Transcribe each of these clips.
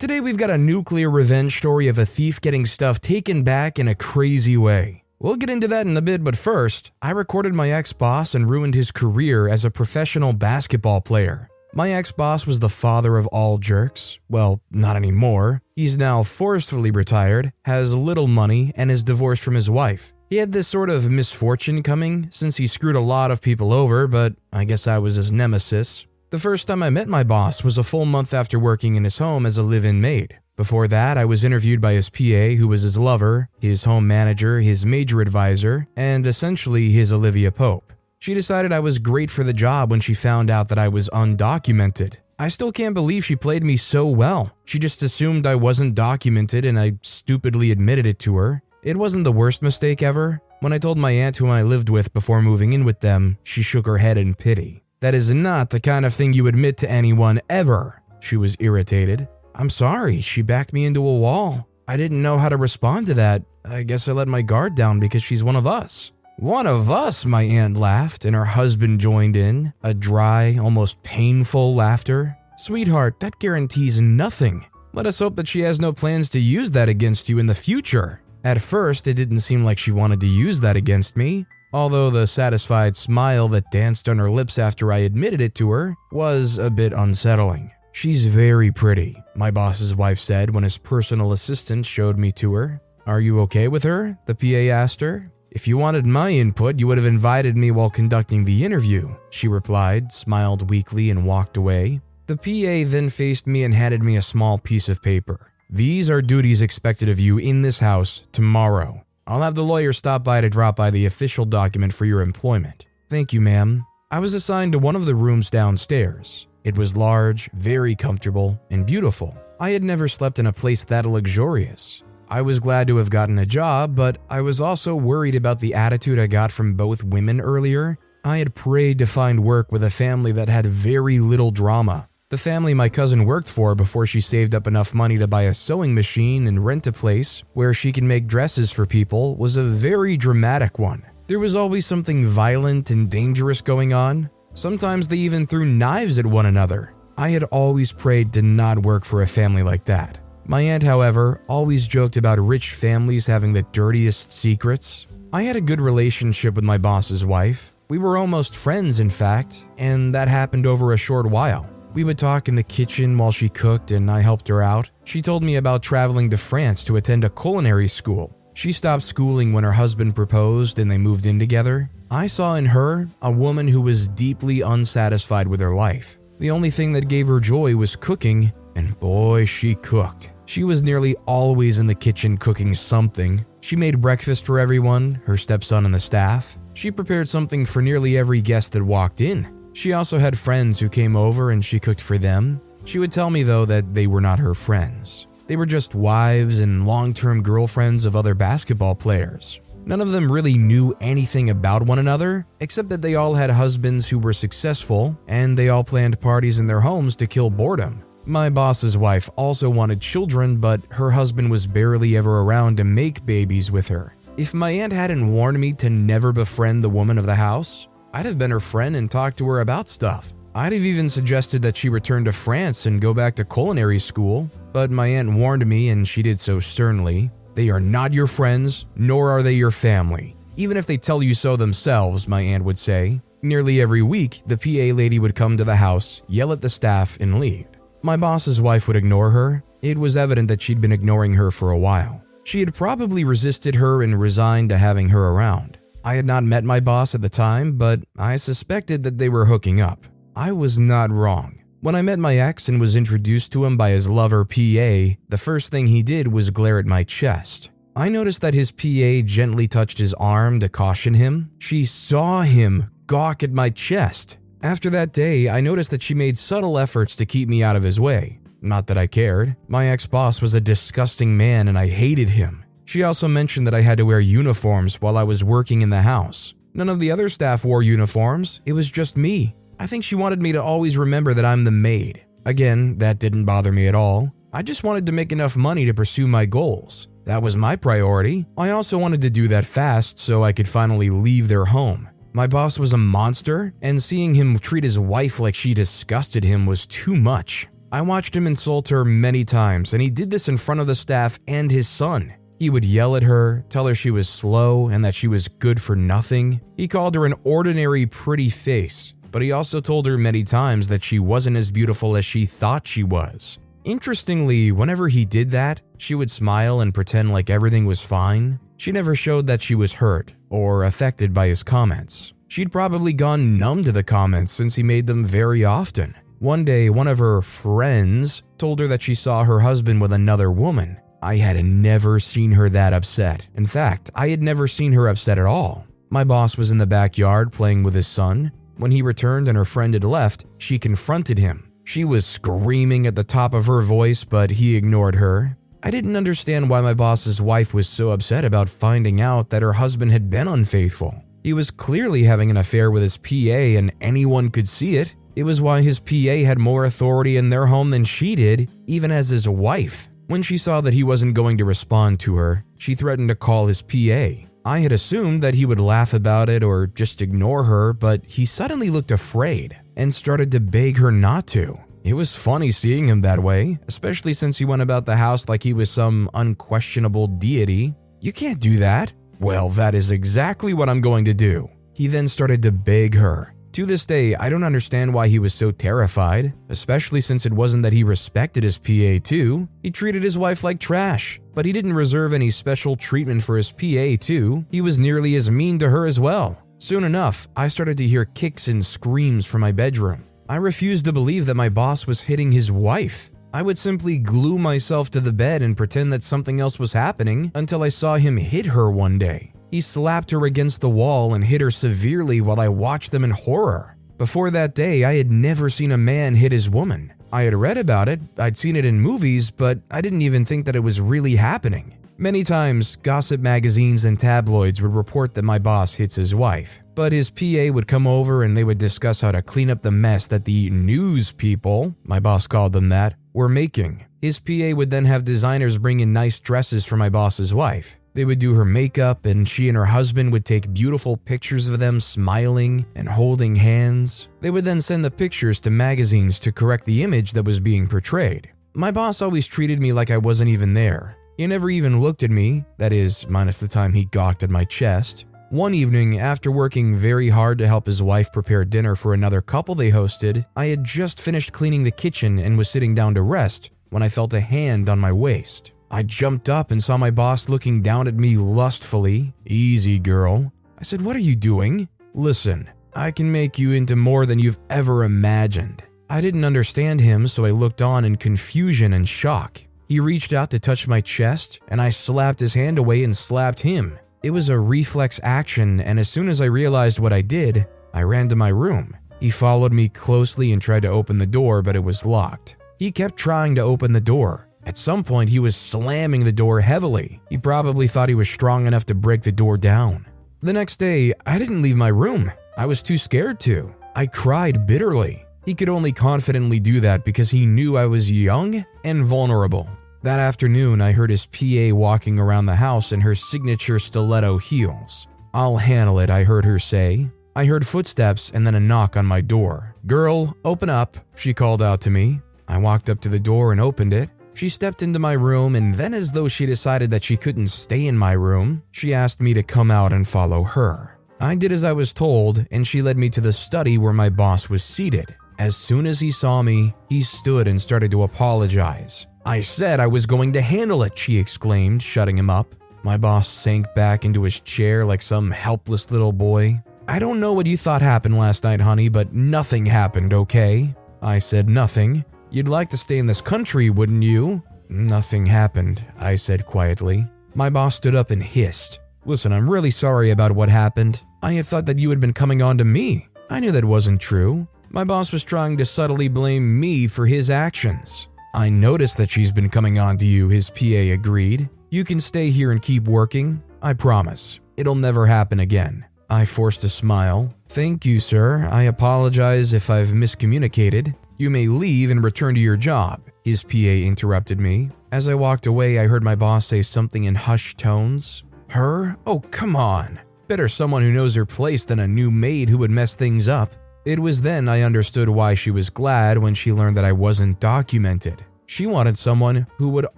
Today we've got a nuclear revenge story of a thief getting stuff taken back in a crazy way. We'll get into that in a bit, but first, I recorded my ex boss and ruined his career as a professional basketball player. My ex boss was the father of all jerks. Well, not anymore. He's now forcefully retired, has little money, and is divorced from his wife. He had this sort of misfortune coming since he screwed a lot of people over, but I guess I was his nemesis. The first time I met my boss was a full month after working in his home as a live in maid. Before that, I was interviewed by his PA, who was his lover, his home manager, his major advisor, and essentially his Olivia Pope. She decided I was great for the job when she found out that I was undocumented. I still can't believe she played me so well. She just assumed I wasn't documented and I stupidly admitted it to her. It wasn't the worst mistake ever. When I told my aunt whom I lived with before moving in with them, she shook her head in pity. That is not the kind of thing you admit to anyone ever. She was irritated. I'm sorry, she backed me into a wall. I didn't know how to respond to that. I guess I let my guard down because she's one of us. One of us, my aunt laughed, and her husband joined in, a dry, almost painful laughter. Sweetheart, that guarantees nothing. Let us hope that she has no plans to use that against you in the future. At first, it didn't seem like she wanted to use that against me, although the satisfied smile that danced on her lips after I admitted it to her was a bit unsettling. She's very pretty, my boss's wife said when his personal assistant showed me to her. Are you okay with her? The PA asked her. If you wanted my input, you would have invited me while conducting the interview, she replied, smiled weakly, and walked away. The PA then faced me and handed me a small piece of paper. These are duties expected of you in this house tomorrow. I'll have the lawyer stop by to drop by the official document for your employment. Thank you, ma'am. I was assigned to one of the rooms downstairs. It was large, very comfortable, and beautiful. I had never slept in a place that luxurious. I was glad to have gotten a job, but I was also worried about the attitude I got from both women earlier. I had prayed to find work with a family that had very little drama. The family my cousin worked for before she saved up enough money to buy a sewing machine and rent a place where she can make dresses for people was a very dramatic one. There was always something violent and dangerous going on. Sometimes they even threw knives at one another. I had always prayed to not work for a family like that. My aunt, however, always joked about rich families having the dirtiest secrets. I had a good relationship with my boss's wife. We were almost friends, in fact, and that happened over a short while. We would talk in the kitchen while she cooked and I helped her out. She told me about traveling to France to attend a culinary school. She stopped schooling when her husband proposed and they moved in together. I saw in her a woman who was deeply unsatisfied with her life. The only thing that gave her joy was cooking, and boy, she cooked. She was nearly always in the kitchen cooking something. She made breakfast for everyone, her stepson, and the staff. She prepared something for nearly every guest that walked in. She also had friends who came over and she cooked for them. She would tell me, though, that they were not her friends. They were just wives and long term girlfriends of other basketball players. None of them really knew anything about one another, except that they all had husbands who were successful, and they all planned parties in their homes to kill boredom. My boss's wife also wanted children, but her husband was barely ever around to make babies with her. If my aunt hadn't warned me to never befriend the woman of the house, I'd have been her friend and talked to her about stuff. I'd have even suggested that she return to France and go back to culinary school, but my aunt warned me and she did so sternly. They are not your friends, nor are they your family. Even if they tell you so themselves, my aunt would say. Nearly every week, the PA lady would come to the house, yell at the staff, and leave. My boss's wife would ignore her. It was evident that she'd been ignoring her for a while. She had probably resisted her and resigned to having her around. I had not met my boss at the time, but I suspected that they were hooking up. I was not wrong. When I met my ex and was introduced to him by his lover PA, the first thing he did was glare at my chest. I noticed that his PA gently touched his arm to caution him. She saw him gawk at my chest. After that day, I noticed that she made subtle efforts to keep me out of his way. Not that I cared. My ex boss was a disgusting man and I hated him. She also mentioned that I had to wear uniforms while I was working in the house. None of the other staff wore uniforms, it was just me. I think she wanted me to always remember that I'm the maid. Again, that didn't bother me at all. I just wanted to make enough money to pursue my goals. That was my priority. I also wanted to do that fast so I could finally leave their home. My boss was a monster, and seeing him treat his wife like she disgusted him was too much. I watched him insult her many times, and he did this in front of the staff and his son. He would yell at her, tell her she was slow and that she was good for nothing. He called her an ordinary pretty face, but he also told her many times that she wasn't as beautiful as she thought she was. Interestingly, whenever he did that, she would smile and pretend like everything was fine. She never showed that she was hurt or affected by his comments. She'd probably gone numb to the comments since he made them very often. One day, one of her friends told her that she saw her husband with another woman. I had never seen her that upset. In fact, I had never seen her upset at all. My boss was in the backyard playing with his son. When he returned and her friend had left, she confronted him. She was screaming at the top of her voice, but he ignored her. I didn't understand why my boss's wife was so upset about finding out that her husband had been unfaithful. He was clearly having an affair with his PA, and anyone could see it. It was why his PA had more authority in their home than she did, even as his wife. When she saw that he wasn't going to respond to her, she threatened to call his PA. I had assumed that he would laugh about it or just ignore her, but he suddenly looked afraid and started to beg her not to. It was funny seeing him that way, especially since he went about the house like he was some unquestionable deity. You can't do that. Well, that is exactly what I'm going to do. He then started to beg her. To this day, I don't understand why he was so terrified, especially since it wasn't that he respected his PA too. He treated his wife like trash, but he didn't reserve any special treatment for his PA too. He was nearly as mean to her as well. Soon enough, I started to hear kicks and screams from my bedroom. I refused to believe that my boss was hitting his wife. I would simply glue myself to the bed and pretend that something else was happening until I saw him hit her one day. He slapped her against the wall and hit her severely while I watched them in horror. Before that day, I had never seen a man hit his woman. I had read about it, I'd seen it in movies, but I didn't even think that it was really happening. Many times, gossip magazines and tabloids would report that my boss hits his wife, but his PA would come over and they would discuss how to clean up the mess that the news people, my boss called them that, were making. His PA would then have designers bring in nice dresses for my boss's wife. They would do her makeup, and she and her husband would take beautiful pictures of them smiling and holding hands. They would then send the pictures to magazines to correct the image that was being portrayed. My boss always treated me like I wasn't even there. He never even looked at me, that is, minus the time he gawked at my chest. One evening, after working very hard to help his wife prepare dinner for another couple they hosted, I had just finished cleaning the kitchen and was sitting down to rest when I felt a hand on my waist. I jumped up and saw my boss looking down at me lustfully. Easy, girl. I said, What are you doing? Listen, I can make you into more than you've ever imagined. I didn't understand him, so I looked on in confusion and shock. He reached out to touch my chest, and I slapped his hand away and slapped him. It was a reflex action, and as soon as I realized what I did, I ran to my room. He followed me closely and tried to open the door, but it was locked. He kept trying to open the door. At some point, he was slamming the door heavily. He probably thought he was strong enough to break the door down. The next day, I didn't leave my room. I was too scared to. I cried bitterly. He could only confidently do that because he knew I was young and vulnerable. That afternoon, I heard his PA walking around the house in her signature stiletto heels. I'll handle it, I heard her say. I heard footsteps and then a knock on my door. Girl, open up, she called out to me. I walked up to the door and opened it. She stepped into my room, and then, as though she decided that she couldn't stay in my room, she asked me to come out and follow her. I did as I was told, and she led me to the study where my boss was seated. As soon as he saw me, he stood and started to apologize. I said I was going to handle it, she exclaimed, shutting him up. My boss sank back into his chair like some helpless little boy. I don't know what you thought happened last night, honey, but nothing happened, okay? I said nothing. You'd like to stay in this country, wouldn't you? Nothing happened, I said quietly. My boss stood up and hissed. Listen, I'm really sorry about what happened. I had thought that you had been coming on to me. I knew that wasn't true. My boss was trying to subtly blame me for his actions. I noticed that she's been coming on to you, his PA agreed. You can stay here and keep working. I promise. It'll never happen again. I forced a smile. Thank you, sir. I apologize if I've miscommunicated. You may leave and return to your job. His PA interrupted me. As I walked away, I heard my boss say something in hushed tones. Her? Oh, come on. Better someone who knows her place than a new maid who would mess things up. It was then I understood why she was glad when she learned that I wasn't documented. She wanted someone who would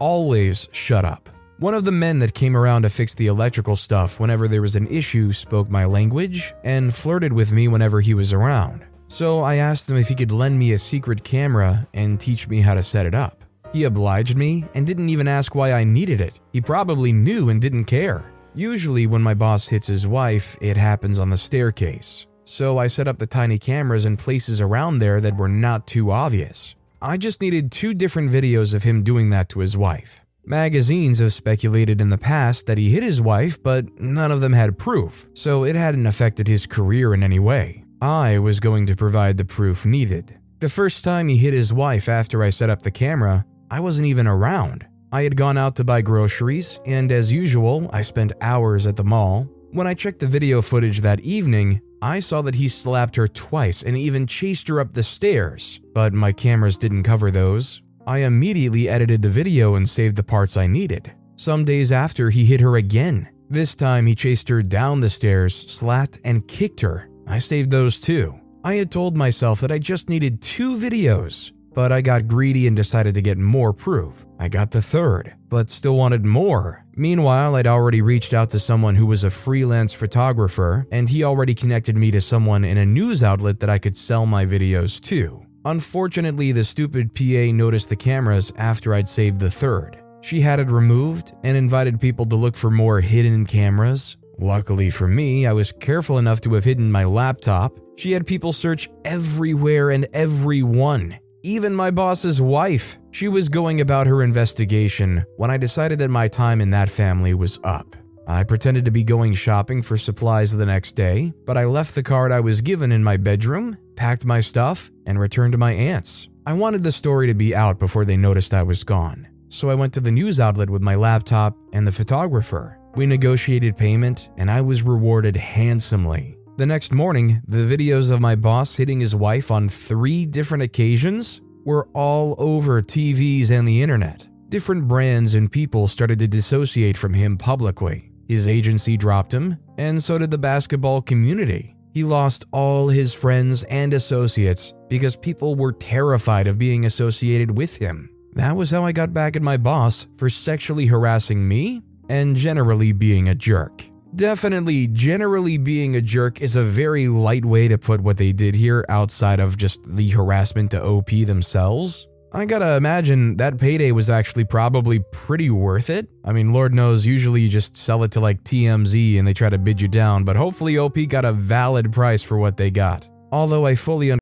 always shut up. One of the men that came around to fix the electrical stuff whenever there was an issue spoke my language and flirted with me whenever he was around. So I asked him if he could lend me a secret camera and teach me how to set it up. He obliged me and didn't even ask why I needed it. He probably knew and didn't care. Usually, when my boss hits his wife, it happens on the staircase. So I set up the tiny cameras in places around there that were not too obvious. I just needed two different videos of him doing that to his wife. Magazines have speculated in the past that he hit his wife, but none of them had proof, so it hadn't affected his career in any way. I was going to provide the proof needed. The first time he hit his wife after I set up the camera, I wasn't even around. I had gone out to buy groceries, and as usual, I spent hours at the mall. When I checked the video footage that evening, I saw that he slapped her twice and even chased her up the stairs, but my cameras didn't cover those. I immediately edited the video and saved the parts I needed. Some days after, he hit her again. This time, he chased her down the stairs, slapped, and kicked her. I saved those too. I had told myself that I just needed two videos, but I got greedy and decided to get more proof. I got the third, but still wanted more. Meanwhile, I'd already reached out to someone who was a freelance photographer, and he already connected me to someone in a news outlet that I could sell my videos to. Unfortunately, the stupid PA noticed the cameras after I'd saved the third. She had it removed and invited people to look for more hidden cameras. Luckily for me, I was careful enough to have hidden my laptop. She had people search everywhere and everyone, even my boss's wife. She was going about her investigation when I decided that my time in that family was up. I pretended to be going shopping for supplies the next day, but I left the card I was given in my bedroom, packed my stuff, and returned to my aunt's. I wanted the story to be out before they noticed I was gone. So I went to the news outlet with my laptop and the photographer. We negotiated payment, and I was rewarded handsomely. The next morning, the videos of my boss hitting his wife on three different occasions were all over TVs and the internet. Different brands and people started to dissociate from him publicly. His agency dropped him, and so did the basketball community. He lost all his friends and associates because people were terrified of being associated with him. That was how I got back at my boss for sexually harassing me and generally being a jerk. Definitely, generally being a jerk is a very light way to put what they did here outside of just the harassment to OP themselves. I gotta imagine that payday was actually probably pretty worth it. I mean, Lord knows, usually you just sell it to like TMZ and they try to bid you down, but hopefully OP got a valid price for what they got. Although I fully understand.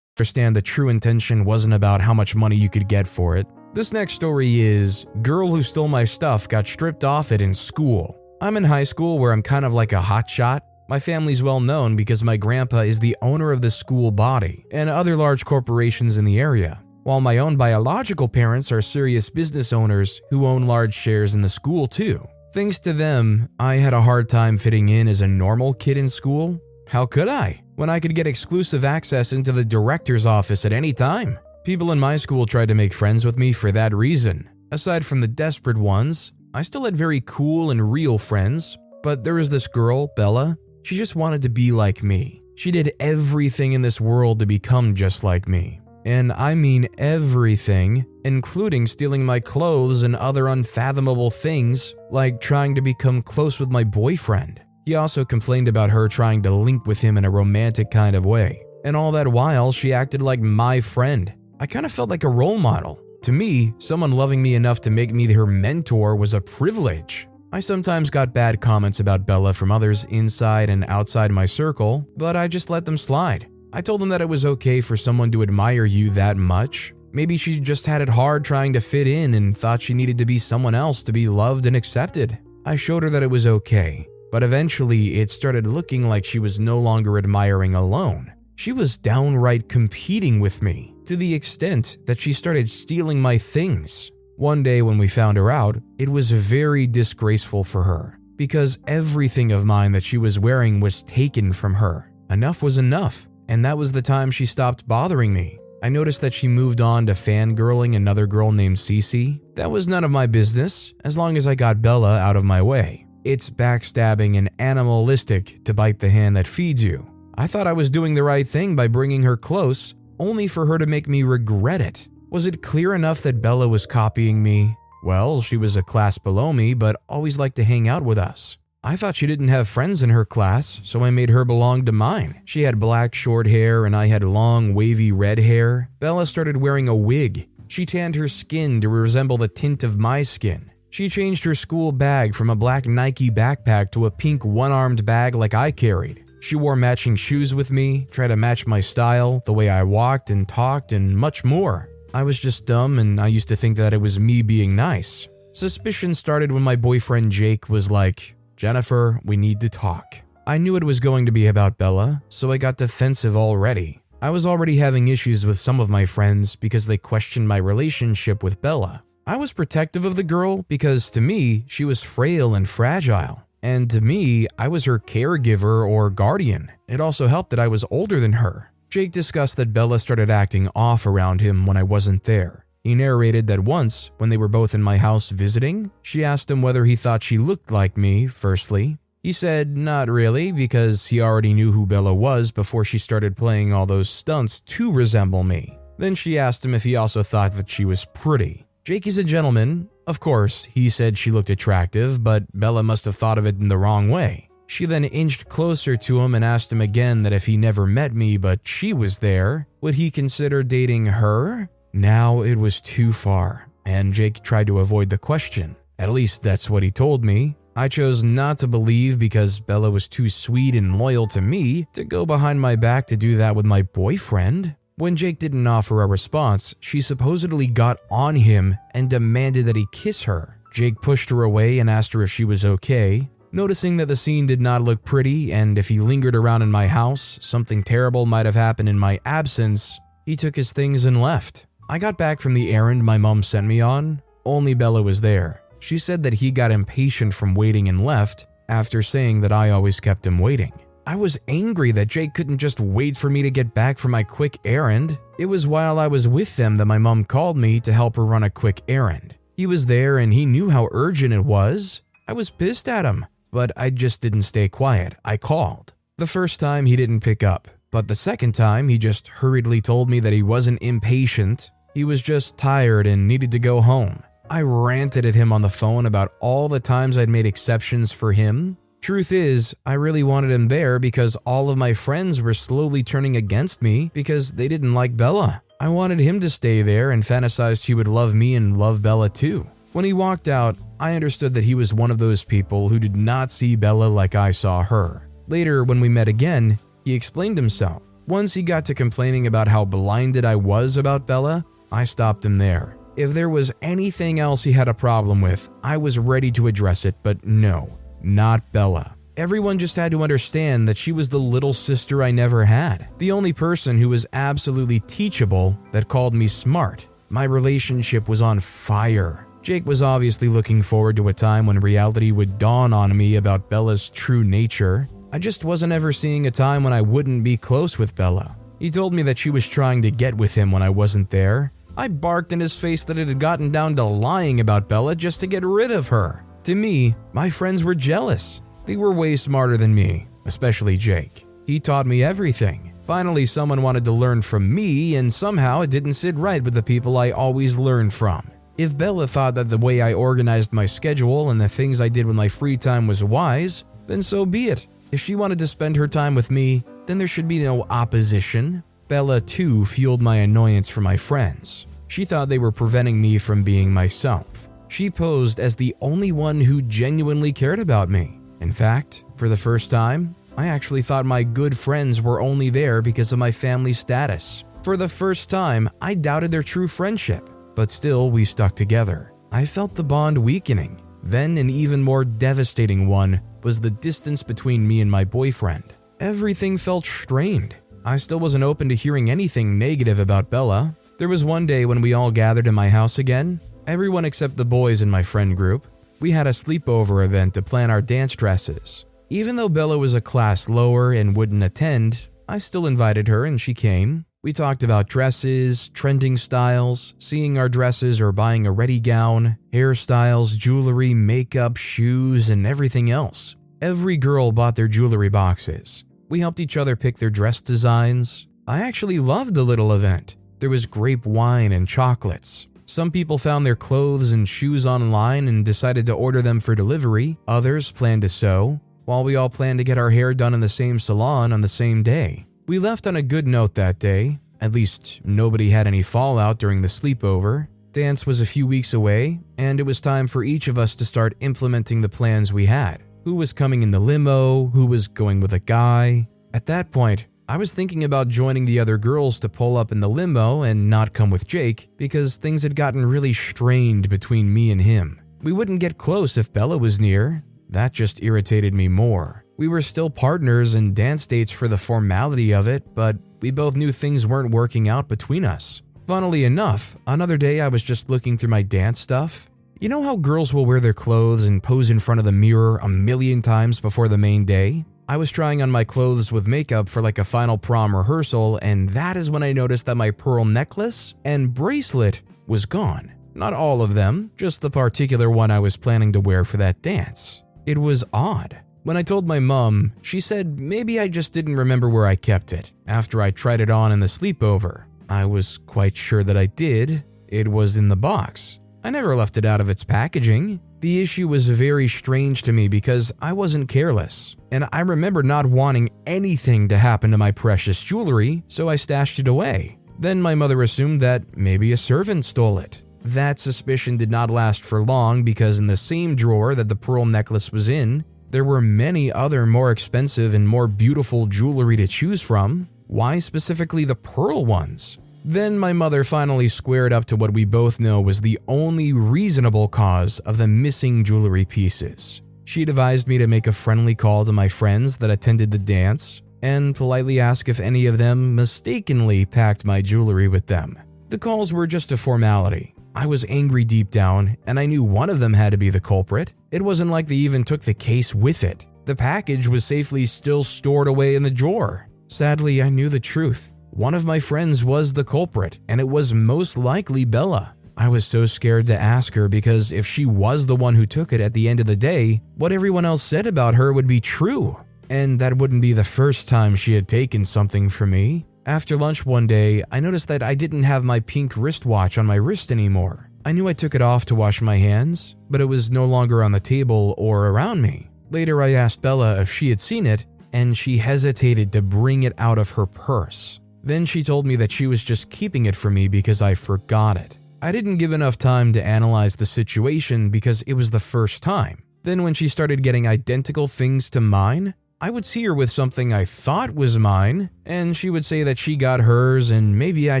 Understand the true intention wasn't about how much money you could get for it. This next story is Girl who stole my stuff got stripped off it in school. I'm in high school where I'm kind of like a hotshot. My family's well known because my grandpa is the owner of the school body and other large corporations in the area, while my own biological parents are serious business owners who own large shares in the school too. Thanks to them, I had a hard time fitting in as a normal kid in school. How could I, when I could get exclusive access into the director's office at any time? People in my school tried to make friends with me for that reason. Aside from the desperate ones, I still had very cool and real friends, but there was this girl, Bella. She just wanted to be like me. She did everything in this world to become just like me. And I mean everything, including stealing my clothes and other unfathomable things, like trying to become close with my boyfriend. He also complained about her trying to link with him in a romantic kind of way. And all that while, she acted like my friend. I kind of felt like a role model. To me, someone loving me enough to make me her mentor was a privilege. I sometimes got bad comments about Bella from others inside and outside my circle, but I just let them slide. I told them that it was okay for someone to admire you that much. Maybe she just had it hard trying to fit in and thought she needed to be someone else to be loved and accepted. I showed her that it was okay, but eventually it started looking like she was no longer admiring alone. She was downright competing with me, to the extent that she started stealing my things. One day when we found her out, it was very disgraceful for her, because everything of mine that she was wearing was taken from her. Enough was enough and that was the time she stopped bothering me. I noticed that she moved on to fangirling another girl named Cece. That was none of my business, as long as I got Bella out of my way. It's backstabbing and animalistic to bite the hand that feeds you. I thought I was doing the right thing by bringing her close, only for her to make me regret it. Was it clear enough that Bella was copying me? Well, she was a class below me, but always liked to hang out with us. I thought she didn't have friends in her class, so I made her belong to mine. She had black short hair and I had long wavy red hair. Bella started wearing a wig. She tanned her skin to resemble the tint of my skin. She changed her school bag from a black Nike backpack to a pink one armed bag like I carried. She wore matching shoes with me, tried to match my style, the way I walked and talked, and much more. I was just dumb and I used to think that it was me being nice. Suspicion started when my boyfriend Jake was like, Jennifer, we need to talk. I knew it was going to be about Bella, so I got defensive already. I was already having issues with some of my friends because they questioned my relationship with Bella. I was protective of the girl because to me, she was frail and fragile. And to me, I was her caregiver or guardian. It also helped that I was older than her. Jake discussed that Bella started acting off around him when I wasn't there. He narrated that once, when they were both in my house visiting, she asked him whether he thought she looked like me, firstly. He said not really, because he already knew who Bella was before she started playing all those stunts to resemble me. Then she asked him if he also thought that she was pretty. Jake is a gentleman. Of course, he said she looked attractive, but Bella must have thought of it in the wrong way. She then inched closer to him and asked him again that if he never met me but she was there, would he consider dating her? Now it was too far, and Jake tried to avoid the question. At least that's what he told me. I chose not to believe because Bella was too sweet and loyal to me to go behind my back to do that with my boyfriend. When Jake didn't offer a response, she supposedly got on him and demanded that he kiss her. Jake pushed her away and asked her if she was okay. Noticing that the scene did not look pretty and if he lingered around in my house, something terrible might have happened in my absence, he took his things and left. I got back from the errand my mom sent me on. Only Bella was there. She said that he got impatient from waiting and left after saying that I always kept him waiting. I was angry that Jake couldn't just wait for me to get back from my quick errand. It was while I was with them that my mom called me to help her run a quick errand. He was there and he knew how urgent it was. I was pissed at him, but I just didn't stay quiet. I called. The first time he didn't pick up, but the second time he just hurriedly told me that he wasn't impatient he was just tired and needed to go home. I ranted at him on the phone about all the times I'd made exceptions for him. Truth is, I really wanted him there because all of my friends were slowly turning against me because they didn't like Bella. I wanted him to stay there and fantasized he would love me and love Bella too. When he walked out, I understood that he was one of those people who did not see Bella like I saw her. Later, when we met again, he explained himself. Once he got to complaining about how blinded I was about Bella, I stopped him there. If there was anything else he had a problem with, I was ready to address it, but no, not Bella. Everyone just had to understand that she was the little sister I never had, the only person who was absolutely teachable that called me smart. My relationship was on fire. Jake was obviously looking forward to a time when reality would dawn on me about Bella's true nature. I just wasn't ever seeing a time when I wouldn't be close with Bella. He told me that she was trying to get with him when I wasn't there. I barked in his face that it had gotten down to lying about Bella just to get rid of her. To me, my friends were jealous. They were way smarter than me, especially Jake. He taught me everything. Finally, someone wanted to learn from me, and somehow it didn't sit right with the people I always learned from. If Bella thought that the way I organized my schedule and the things I did with my free time was wise, then so be it. If she wanted to spend her time with me, then there should be no opposition. Bella, too, fueled my annoyance for my friends. She thought they were preventing me from being myself. She posed as the only one who genuinely cared about me. In fact, for the first time, I actually thought my good friends were only there because of my family status. For the first time, I doubted their true friendship, but still we stuck together. I felt the bond weakening. Then, an even more devastating one was the distance between me and my boyfriend. Everything felt strained. I still wasn't open to hearing anything negative about Bella. There was one day when we all gathered in my house again, everyone except the boys in my friend group. We had a sleepover event to plan our dance dresses. Even though Bella was a class lower and wouldn't attend, I still invited her and she came. We talked about dresses, trending styles, seeing our dresses or buying a ready gown, hairstyles, jewelry, makeup, shoes, and everything else. Every girl bought their jewelry boxes. We helped each other pick their dress designs. I actually loved the little event. There was grape wine and chocolates. Some people found their clothes and shoes online and decided to order them for delivery. Others planned to sew while we all planned to get our hair done in the same salon on the same day. We left on a good note that day, at least nobody had any fallout during the sleepover. Dance was a few weeks away, and it was time for each of us to start implementing the plans we had. Who was coming in the limo, who was going with a guy. At that point, I was thinking about joining the other girls to pull up in the limo and not come with Jake because things had gotten really strained between me and him. We wouldn't get close if Bella was near, that just irritated me more. We were still partners and dance dates for the formality of it, but we both knew things weren't working out between us. Funnily enough, another day I was just looking through my dance stuff. You know how girls will wear their clothes and pose in front of the mirror a million times before the main day? I was trying on my clothes with makeup for like a final prom rehearsal, and that is when I noticed that my pearl necklace and bracelet was gone. Not all of them, just the particular one I was planning to wear for that dance. It was odd. When I told my mom, she said maybe I just didn't remember where I kept it after I tried it on in the sleepover. I was quite sure that I did. It was in the box. I never left it out of its packaging. The issue was very strange to me because I wasn't careless, and I remember not wanting anything to happen to my precious jewelry, so I stashed it away. Then my mother assumed that maybe a servant stole it. That suspicion did not last for long because in the same drawer that the pearl necklace was in, there were many other more expensive and more beautiful jewelry to choose from. Why specifically the pearl ones? Then my mother finally squared up to what we both know was the only reasonable cause of the missing jewelry pieces. She advised me to make a friendly call to my friends that attended the dance and politely ask if any of them mistakenly packed my jewelry with them. The calls were just a formality, I was angry deep down, and I knew one of them had to be the culprit. It wasn't like they even took the case with it. The package was safely still stored away in the drawer. Sadly, I knew the truth. One of my friends was the culprit, and it was most likely Bella. I was so scared to ask her because if she was the one who took it at the end of the day, what everyone else said about her would be true. And that wouldn't be the first time she had taken something from me. After lunch one day, I noticed that I didn't have my pink wristwatch on my wrist anymore. I knew I took it off to wash my hands, but it was no longer on the table or around me. Later, I asked Bella if she had seen it, and she hesitated to bring it out of her purse. Then she told me that she was just keeping it for me because I forgot it. I didn't give enough time to analyze the situation because it was the first time. Then, when she started getting identical things to mine, I would see her with something I thought was mine, and she would say that she got hers and maybe I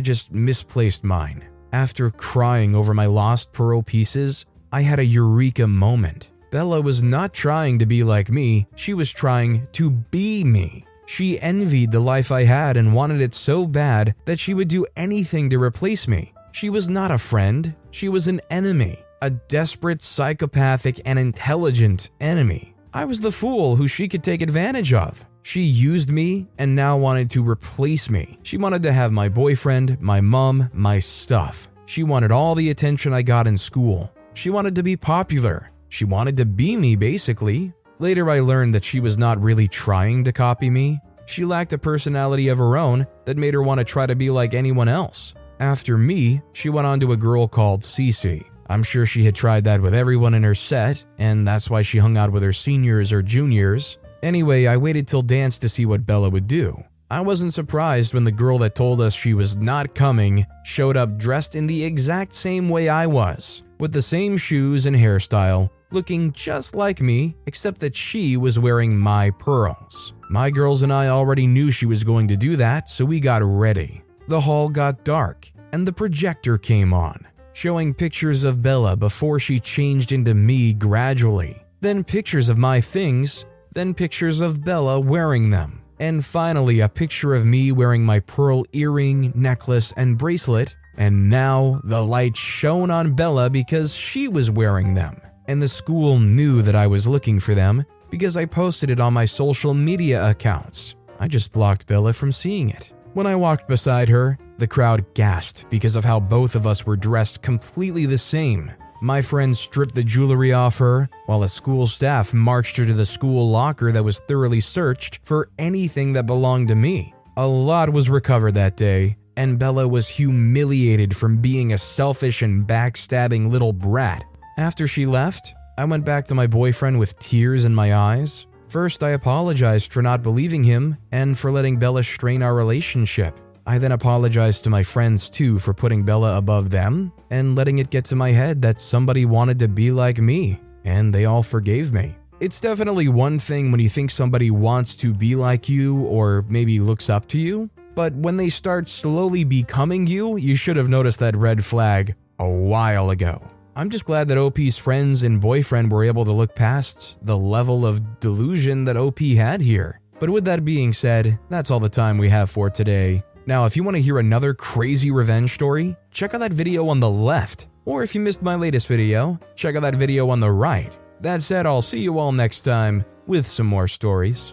just misplaced mine. After crying over my lost pearl pieces, I had a eureka moment. Bella was not trying to be like me, she was trying to be me. She envied the life I had and wanted it so bad that she would do anything to replace me. She was not a friend, she was an enemy. a desperate, psychopathic, and intelligent enemy. I was the fool who she could take advantage of. She used me and now wanted to replace me. She wanted to have my boyfriend, my mom, my stuff. She wanted all the attention I got in school. She wanted to be popular. She wanted to be me, basically. Later, I learned that she was not really trying to copy me. She lacked a personality of her own that made her want to try to be like anyone else. After me, she went on to a girl called Cece. I'm sure she had tried that with everyone in her set, and that's why she hung out with her seniors or juniors. Anyway, I waited till dance to see what Bella would do. I wasn't surprised when the girl that told us she was not coming showed up dressed in the exact same way I was, with the same shoes and hairstyle, looking just like me, except that she was wearing my pearls. My girls and I already knew she was going to do that, so we got ready. The hall got dark, and the projector came on, showing pictures of Bella before she changed into me gradually. Then pictures of my things, then pictures of Bella wearing them. And finally, a picture of me wearing my pearl earring, necklace, and bracelet. And now the light shone on Bella because she was wearing them. And the school knew that I was looking for them because I posted it on my social media accounts. I just blocked Bella from seeing it. When I walked beside her, the crowd gasped because of how both of us were dressed completely the same. My friends stripped the jewelry off her, while the school staff marched her to the school locker that was thoroughly searched for anything that belonged to me. A lot was recovered that day, and Bella was humiliated from being a selfish and backstabbing little brat. After she left, I went back to my boyfriend with tears in my eyes. First, I apologized for not believing him and for letting Bella strain our relationship. I then apologized to my friends too for putting Bella above them and letting it get to my head that somebody wanted to be like me, and they all forgave me. It's definitely one thing when you think somebody wants to be like you or maybe looks up to you, but when they start slowly becoming you, you should have noticed that red flag a while ago. I'm just glad that OP's friends and boyfriend were able to look past the level of delusion that OP had here. But with that being said, that's all the time we have for today. Now, if you want to hear another crazy revenge story, check out that video on the left. Or if you missed my latest video, check out that video on the right. That said, I'll see you all next time with some more stories.